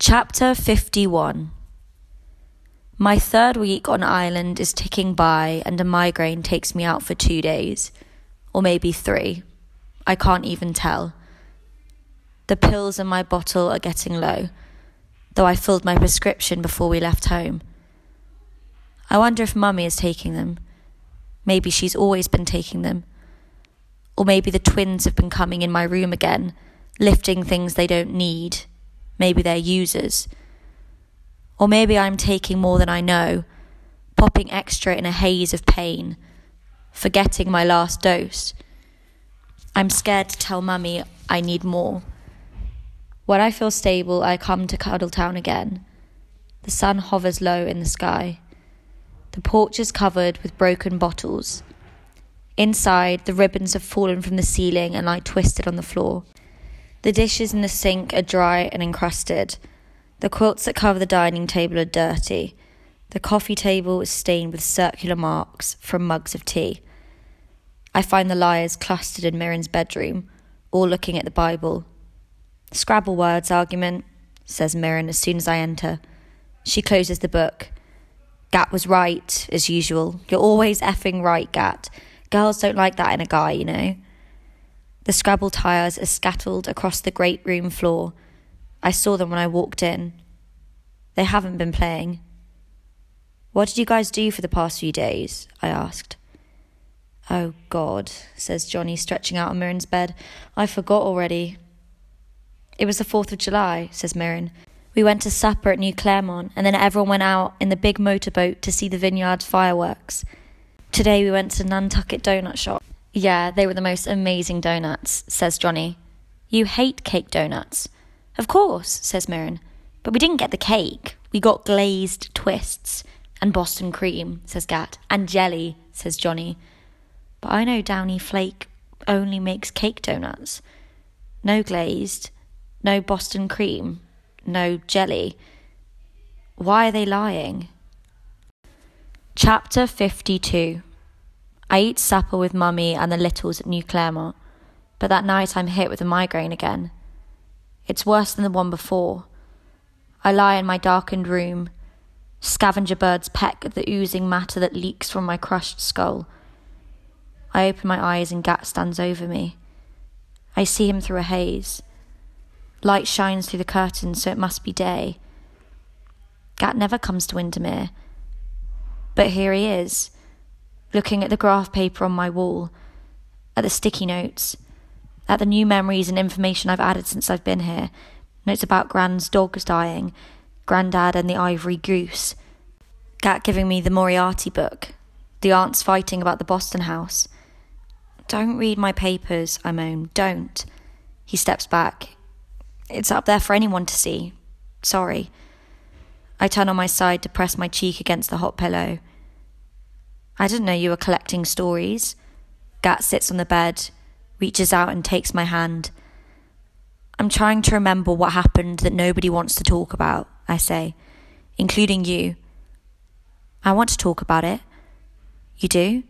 Chapter 51 My third week on island is ticking by, and a migraine takes me out for two days. Or maybe three. I can't even tell. The pills in my bottle are getting low, though I filled my prescription before we left home. I wonder if Mummy is taking them. Maybe she's always been taking them. Or maybe the twins have been coming in my room again, lifting things they don't need. Maybe they're users. Or maybe I'm taking more than I know, popping extra in a haze of pain, forgetting my last dose. I'm scared to tell Mummy I need more. When I feel stable, I come to Cuddledown again. The sun hovers low in the sky. The porch is covered with broken bottles. Inside, the ribbons have fallen from the ceiling and lie twisted on the floor. The dishes in the sink are dry and encrusted. The quilts that cover the dining table are dirty. The coffee table is stained with circular marks from mugs of tea. I find the liars clustered in Mirren's bedroom, all looking at the Bible. Scrabble words argument, says Mirren as soon as I enter. She closes the book. Gat was right, as usual. You're always effing right, Gat. Girls don't like that in a guy, you know. The Scrabble tires are scattered across the great room floor. I saw them when I walked in. They haven't been playing. What did you guys do for the past few days? I asked. Oh, God, says Johnny, stretching out on Mirren's bed. I forgot already. It was the 4th of July, says Mirren. We went to supper at New Clairmont, and then everyone went out in the big motorboat to see the vineyard fireworks. Today we went to Nantucket Donut Shop. Yeah, they were the most amazing donuts, says Johnny. You hate cake donuts. Of course, says Mirren. But we didn't get the cake. We got glazed twists and Boston cream, says Gat. And jelly, says Johnny. But I know Downy Flake only makes cake donuts. No glazed, no Boston cream, no jelly. Why are they lying? Chapter 52 I eat supper with Mummy and the Littles at New Clairmont, but that night I'm hit with a migraine again. It's worse than the one before. I lie in my darkened room. Scavenger birds peck at the oozing matter that leaks from my crushed skull. I open my eyes and Gat stands over me. I see him through a haze. Light shines through the curtains, so it must be day. Gat never comes to Windermere. But here he is, looking at the graph paper on my wall, at the sticky notes, at the new memories and information I've added since I've been here. Notes about Gran's dogs dying, Grandad and the ivory goose, Gat giving me the Moriarty book, the aunts fighting about the Boston house. Don't read my papers, I moan. Don't. He steps back. It's up there for anyone to see. Sorry. I turn on my side to press my cheek against the hot pillow. I didn't know you were collecting stories. Gat sits on the bed, reaches out and takes my hand. I'm trying to remember what happened that nobody wants to talk about, I say, including you. I want to talk about it. You do?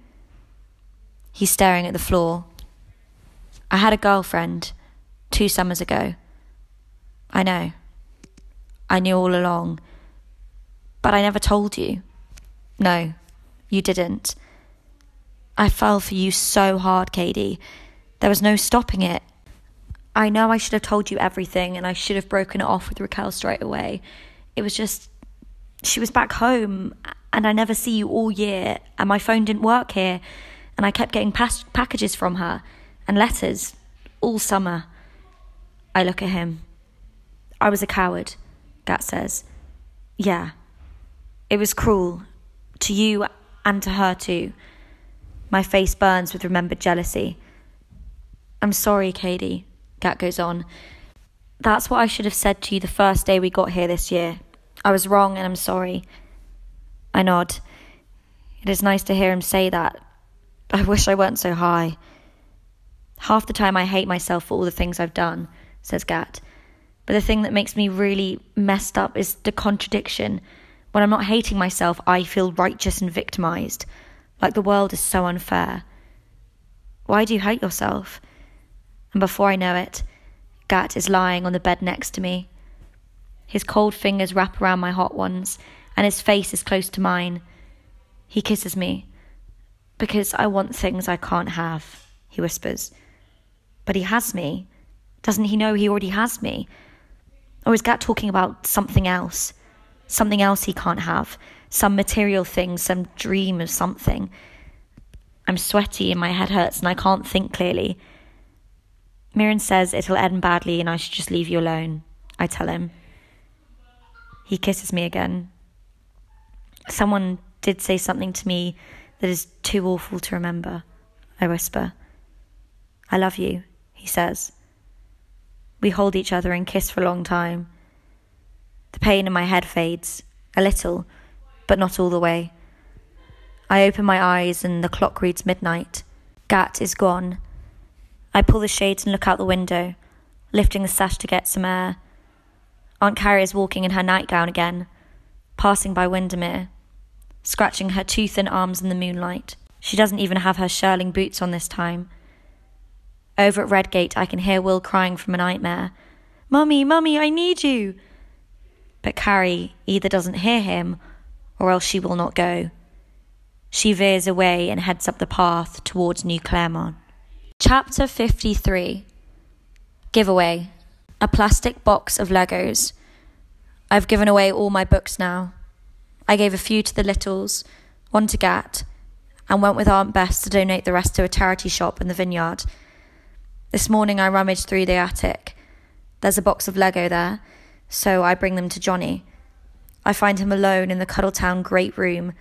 He's staring at the floor. I had a girlfriend two summers ago. I know. I knew all along. But I never told you. No, you didn't. I fell for you so hard, Cady. There was no stopping it. I know I should have told you everything and I should have broken it off with Raquel straight away. It was just. She was back home and I never see you all year and my phone didn't work here and I kept getting packages from her and letters all summer. I look at him. I was a coward, Gat says. Yeah. It was cruel. To you and to her too. My face burns with remembered jealousy. I'm sorry, Cady, Gat goes on. That's what I should have said to you the first day we got here this year. I was wrong and I'm sorry. I nod. It is nice to hear him say that. I wish I weren't so high. Half the time I hate myself for all the things I've done, says Gat. But the thing that makes me really messed up is the contradiction. When I'm not hating myself, I feel righteous and victimized, like the world is so unfair. Why do you hate yourself? And before I know it, Gat is lying on the bed next to me. His cold fingers wrap around my hot ones, and his face is close to mine. He kisses me. Because I want things I can't have, he whispers. But he has me. Doesn't he know he already has me? Or is Gat talking about something else? Something else he can't have? Some material thing, some dream of something? I'm sweaty and my head hurts and I can't think clearly. Mirren says it'll end badly and I should just leave you alone. I tell him. He kisses me again. Someone did say something to me that is too awful to remember, I whisper. I love you, he says. We hold each other and kiss for a long time. The pain in my head fades, a little, but not all the way. I open my eyes and the clock reads midnight. Gat is gone. I pull the shades and look out the window, lifting the sash to get some air. Aunt Carrie is walking in her nightgown again, passing by Windermere, scratching her too thin arms in the moonlight. She doesn't even have her shearling boots on this time. Over at Redgate, I can hear Will crying from a nightmare. Mummy, Mummy, I need you! But Carrie either doesn't hear him, or else she will not go. She veers away and heads up the path towards New Clairmont. Chapter 53 Giveaway A plastic box of Legos. I've given away all my books now. I gave a few to the Littles, one to Gat, and went with Aunt Bess to donate the rest to a charity shop in the vineyard. This morning I rummaged through the attic. There's a box of Lego there, so I bring them to Johnny. I find him alone in the Cuddledown great room,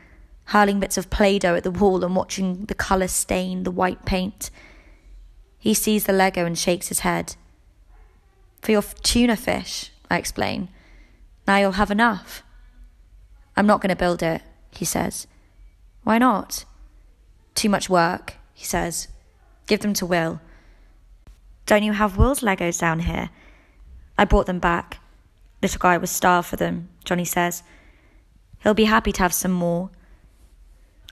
hurling bits of Play Doh at the wall and watching the colour stain the white paint. He sees the Lego and shakes his head. For your tuna fish, I explain. Now you'll have enough. I'm not going to build it, he says. Why not? Too much work, he says. Give them to Will. Don't you have Will's Legos down here? I brought them back. Little guy was starved for them, Johnny says. He'll be happy to have some more.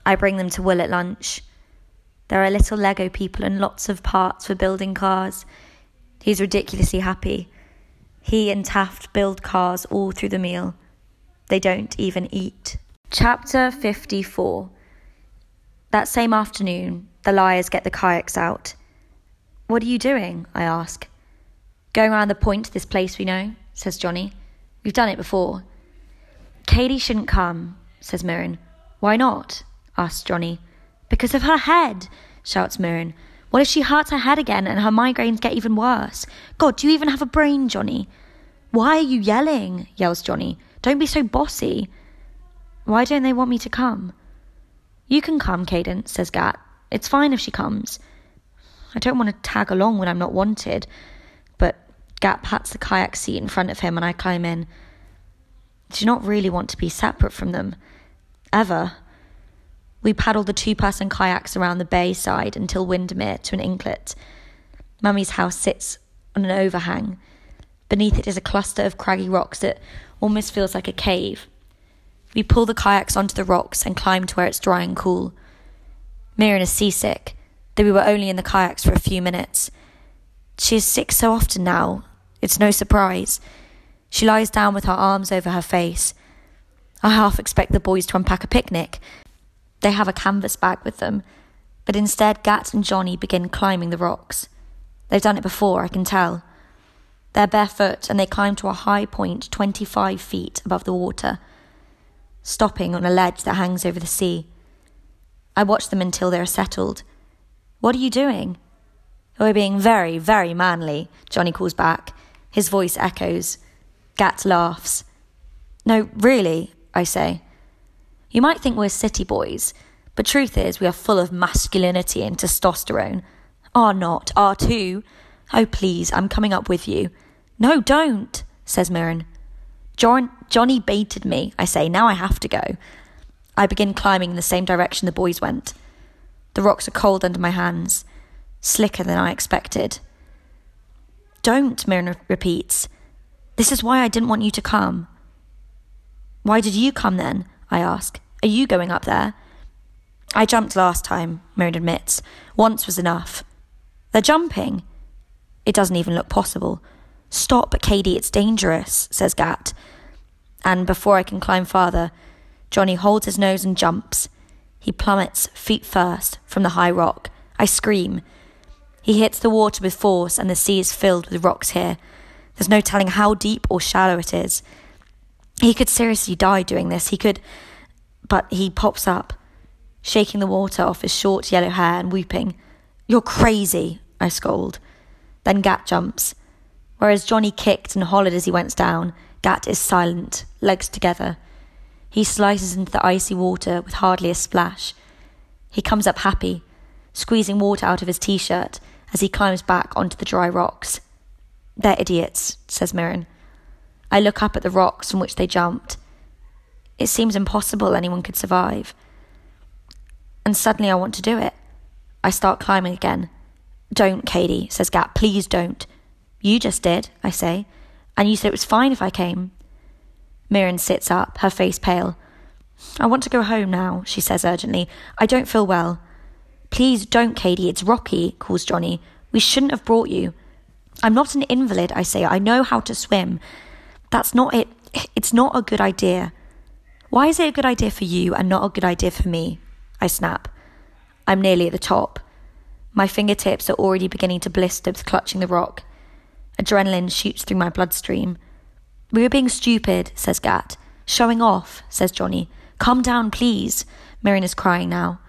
I bring them to Will at lunch. There are little Lego people and lots of parts for building cars. He's ridiculously happy. He and Taft build cars all through the meal. They don't even eat. Chapter 54 That same afternoon, the liars get the kayaks out. What are you doing? I ask. Going around the point to this place we know, says Johnny. We've done it before. Cady shouldn't come, says Mirren. Why not? asks Johnny. Because of her head, shouts Mirren. What if she hurts her head again and her migraines get even worse? God, do you even have a brain, Johnny? Why are you yelling? yells Johnny. Don't be so bossy. Why don't they want me to come? You can come, Cadence, says Gat. It's fine if she comes. I don't want to tag along when I'm not wanted, Gat pats the kayak seat in front of him and I climb in. Do not really want to be separate from them. Ever. We paddle the two person kayaks around the bay side until Windermere to an inklet. Mummy's house sits on an overhang. Beneath it is a cluster of craggy rocks that almost feels like a cave. We pull the kayaks onto the rocks and climb to where it's dry and cool. Mirren is seasick, though we were only in the kayaks for a few minutes. She is sick so often now, it's no surprise. She lies down with her arms over her face. I half expect the boys to unpack a picnic. They have a canvas bag with them, but instead Gat and Johnny begin climbing the rocks. They've done it before, I can tell. They're barefoot and they climb to a high point 25 feet above the water, stopping on a ledge that hangs over the sea. I watch them until they are settled. What are you doing? Oh, we're being very, very manly, Johnny calls back. His voice echoes. Gat laughs. No, really, I say. You might think we're city boys, but truth is we are full of masculinity and testosterone. Are not, are too. Oh, please, I'm coming up with you. No, don't, says Mirren. John, Johnny baited me, I say. Now I have to go. I begin climbing in the same direction the boys went. The rocks are cold under my hands, slicker than I expected. Don't, Mirren repeats. This is why I didn't want you to come. Why did you come then? I ask. Are you going up there? I jumped last time, Mirren admits. Once was enough. They're jumping. It doesn't even look possible. Stop, Cady, it's dangerous, says Gat. And before I can climb farther, Johnny holds his nose and jumps. He plummets, feet first, from the high rock. I scream. He hits the water with force, and the sea is filled with rocks here. There's no telling how deep or shallow it is. He could seriously die doing this. He could. But he pops up, shaking the water off his short yellow hair and whooping. You're crazy, I scold. Then Gat jumps. Whereas Johnny kicked and hollered as he went down, Gat is silent, legs together. He slices into the icy water with hardly a splash. He comes up happy, squeezing water out of his t shirt as he climbs back onto the dry rocks. They're idiots, says Mirren. I look up at the rocks from which they jumped. It seems impossible anyone could survive. And suddenly I want to do it. I start climbing again. Don't, Cady, says Gat. Please don't. You just did, I say. And you said it was fine if I came. Mirren sits up, her face pale. I want to go home now, she says urgently. I don't feel well. Please don't, Cady. It's Rocky, calls Johnny. We shouldn't have brought you. I'm not an invalid, I say. I know how to swim. That's not it. It's not a good idea. Why is it a good idea for you and not a good idea for me? I snap. I'm nearly at the top. My fingertips are already beginning to blister with clutching the rock. Adrenaline shoots through my bloodstream. We were being stupid, says Gat. Showing off, says Johnny. Come down, please. Mirren is crying now.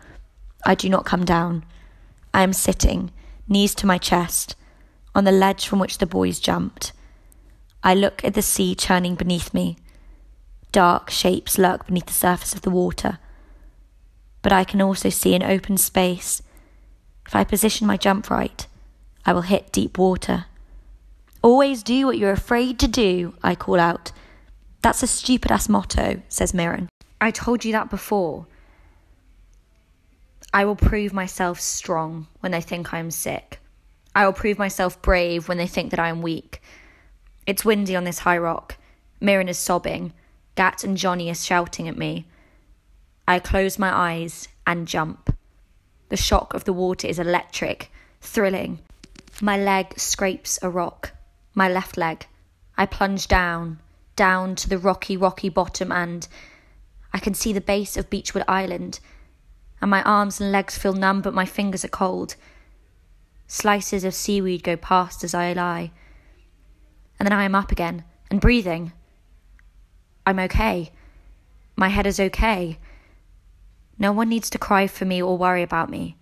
I do not come down. I am sitting, knees to my chest, on the ledge from which the boys jumped. I look at the sea churning beneath me. Dark shapes lurk beneath the surface of the water. But I can also see an open space. If I position my jump right, I will hit deep water. Always do what you're afraid to do, I call out. That's a stupid ass motto, says Mirren. I told you that before. I will prove myself strong when they think I am sick. I will prove myself brave when they think that I am weak. It's windy on this high rock. Mirren is sobbing. Gat and Johnny are shouting at me. I close my eyes and jump. The shock of the water is electric, thrilling. My leg scrapes a rock my left leg. I plunge down, down to the rocky, rocky bottom, and I can see the base of Beechwood Island, and my arms and legs feel numb, but my fingers are cold. Slices of seaweed go past as I lie, and then I am up again and breathing. I'm okay. My head is okay. No one needs to cry for me or worry about me.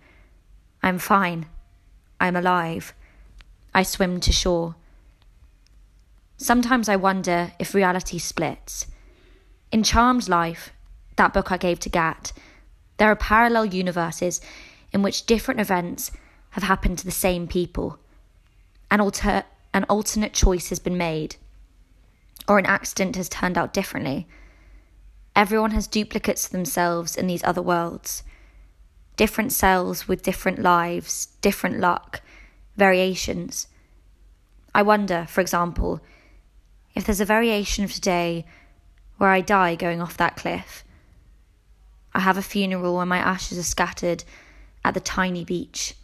I'm fine. I'm alive. I swim to shore. Sometimes I wonder if reality splits. In Charmed Life, that book I gave to Gat, there are parallel universes in which different events have happened to the same people. An, alter- an alternate choice has been made, or an accident has turned out differently. Everyone has duplicates of themselves in these other worlds. Different cells with different lives, different luck, variations. I wonder, for example, if there's a variation of today where I die going off that cliff, I have a funeral where my ashes are scattered at the tiny beach.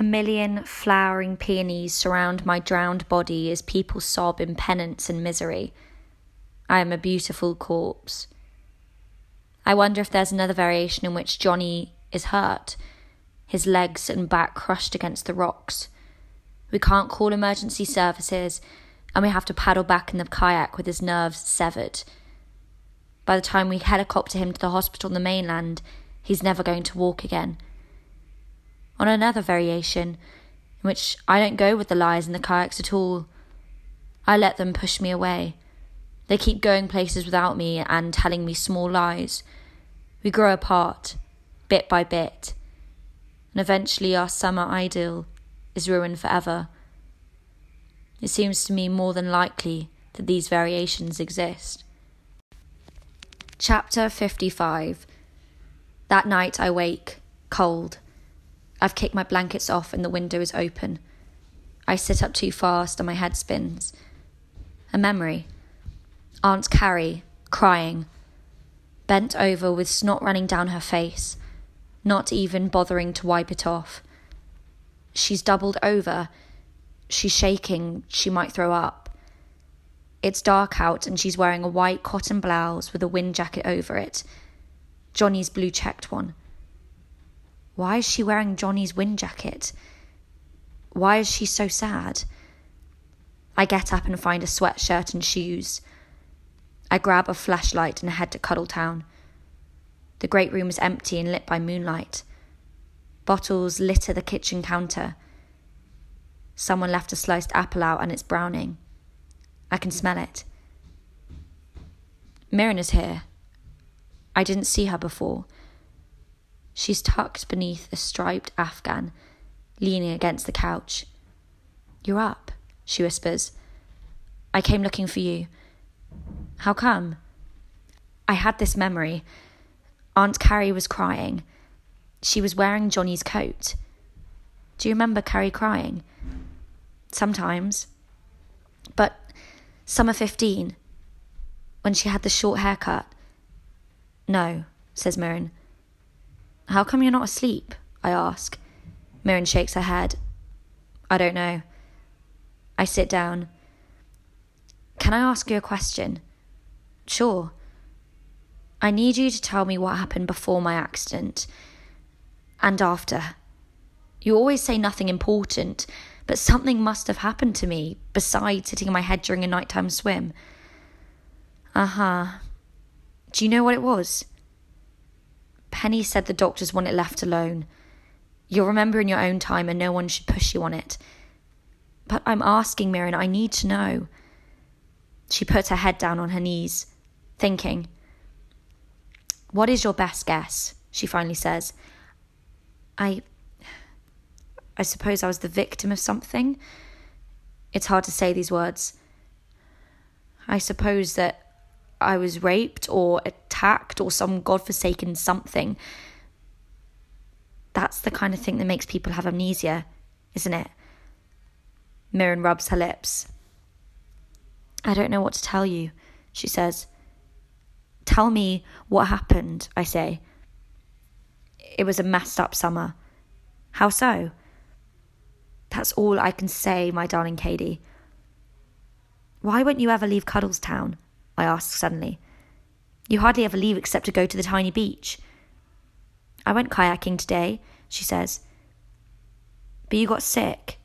A million flowering peonies surround my drowned body as people sob in penance and misery. I am a beautiful corpse. I wonder if there's another variation in which Johnny is hurt, his legs and back crushed against the rocks. We can't call emergency services and we have to paddle back in the kayak with his nerves severed. By the time we helicopter him to the hospital on the mainland, he's never going to walk again. On another variation, in which I don't go with the lies in the kayaks at all, I let them push me away. They keep going places without me and telling me small lies. We grow apart, bit by bit, and eventually our summer idyll is ruined forever. It seems to me more than likely that these variations exist. Chapter 55 That night I wake, cold. I've kicked my blankets off and the window is open. I sit up too fast and my head spins. A memory. Aunt Carrie, crying, bent over with snot running down her face, not even bothering to wipe it off. She's doubled over She's shaking, she might throw up. It's dark out, and she's wearing a white cotton blouse with a wind jacket over it. Johnny's blue checked one. Why is she wearing Johnny's wind jacket? Why is she so sad? I get up and find a sweatshirt and shoes. I grab a flashlight and head to Cuddledown. The great room is empty and lit by moonlight. Bottles litter the kitchen counter. Someone left a sliced apple out and it's browning. I can smell it. Mirren is here. I didn't see her before. She's tucked beneath a striped afghan, leaning against the couch. You're up, she whispers. I came looking for you. How come? I had this memory. Aunt Carrie was crying. She was wearing Johnny's coat. Do you remember Carrie crying? Sometimes. But summer 15, when she had the short haircut. No, says Mirren. How come you're not asleep? I ask. Mirren shakes her head. I don't know. I sit down. Can I ask you a question? Sure. I need you to tell me what happened before my accident and after. You always say nothing important, but something must have happened to me besides hitting my head during a nighttime swim. Uh huh. Do you know what it was? Penny said the doctors want it left alone. You'll remember in your own time and no one should push you on it. But I'm asking, Mirren, I need to know. She puts her head down on her knees, thinking. What is your best guess? She finally says. I. I suppose I was the victim of something. It's hard to say these words. I suppose that I was raped or attacked or some godforsaken something. That's the kind of thing that makes people have amnesia, isn't it? Mirren rubs her lips. I don't know what to tell you, she says. Tell me what happened, I say. It was a messed up summer. How so? That's all I can say, my darling Cady. Why won't you ever leave Cuddlestown? I asked suddenly. You hardly ever leave except to go to the tiny beach. I went kayaking today, she says. But you got sick.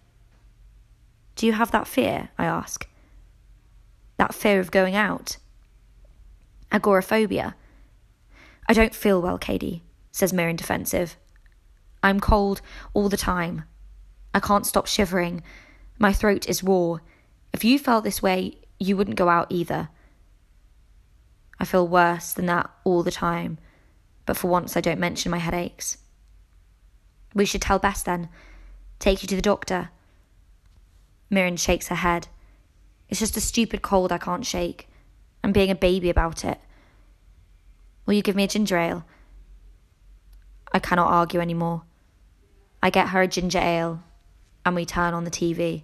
Do you have that fear? I ask. That fear of going out? Agoraphobia. I don't feel well, Cady, says Mirren defensive. I'm cold all the time. I can't stop shivering. My throat is raw. If you felt this way, you wouldn't go out either. I feel worse than that all the time, but for once I don't mention my headaches. We should tell Bess then. Take you to the doctor. Mirren shakes her head. It's just a stupid cold I can't shake. I'm being a baby about it. Will you give me a ginger ale? I cannot argue any more. I get her a ginger ale, and we turn on the TV.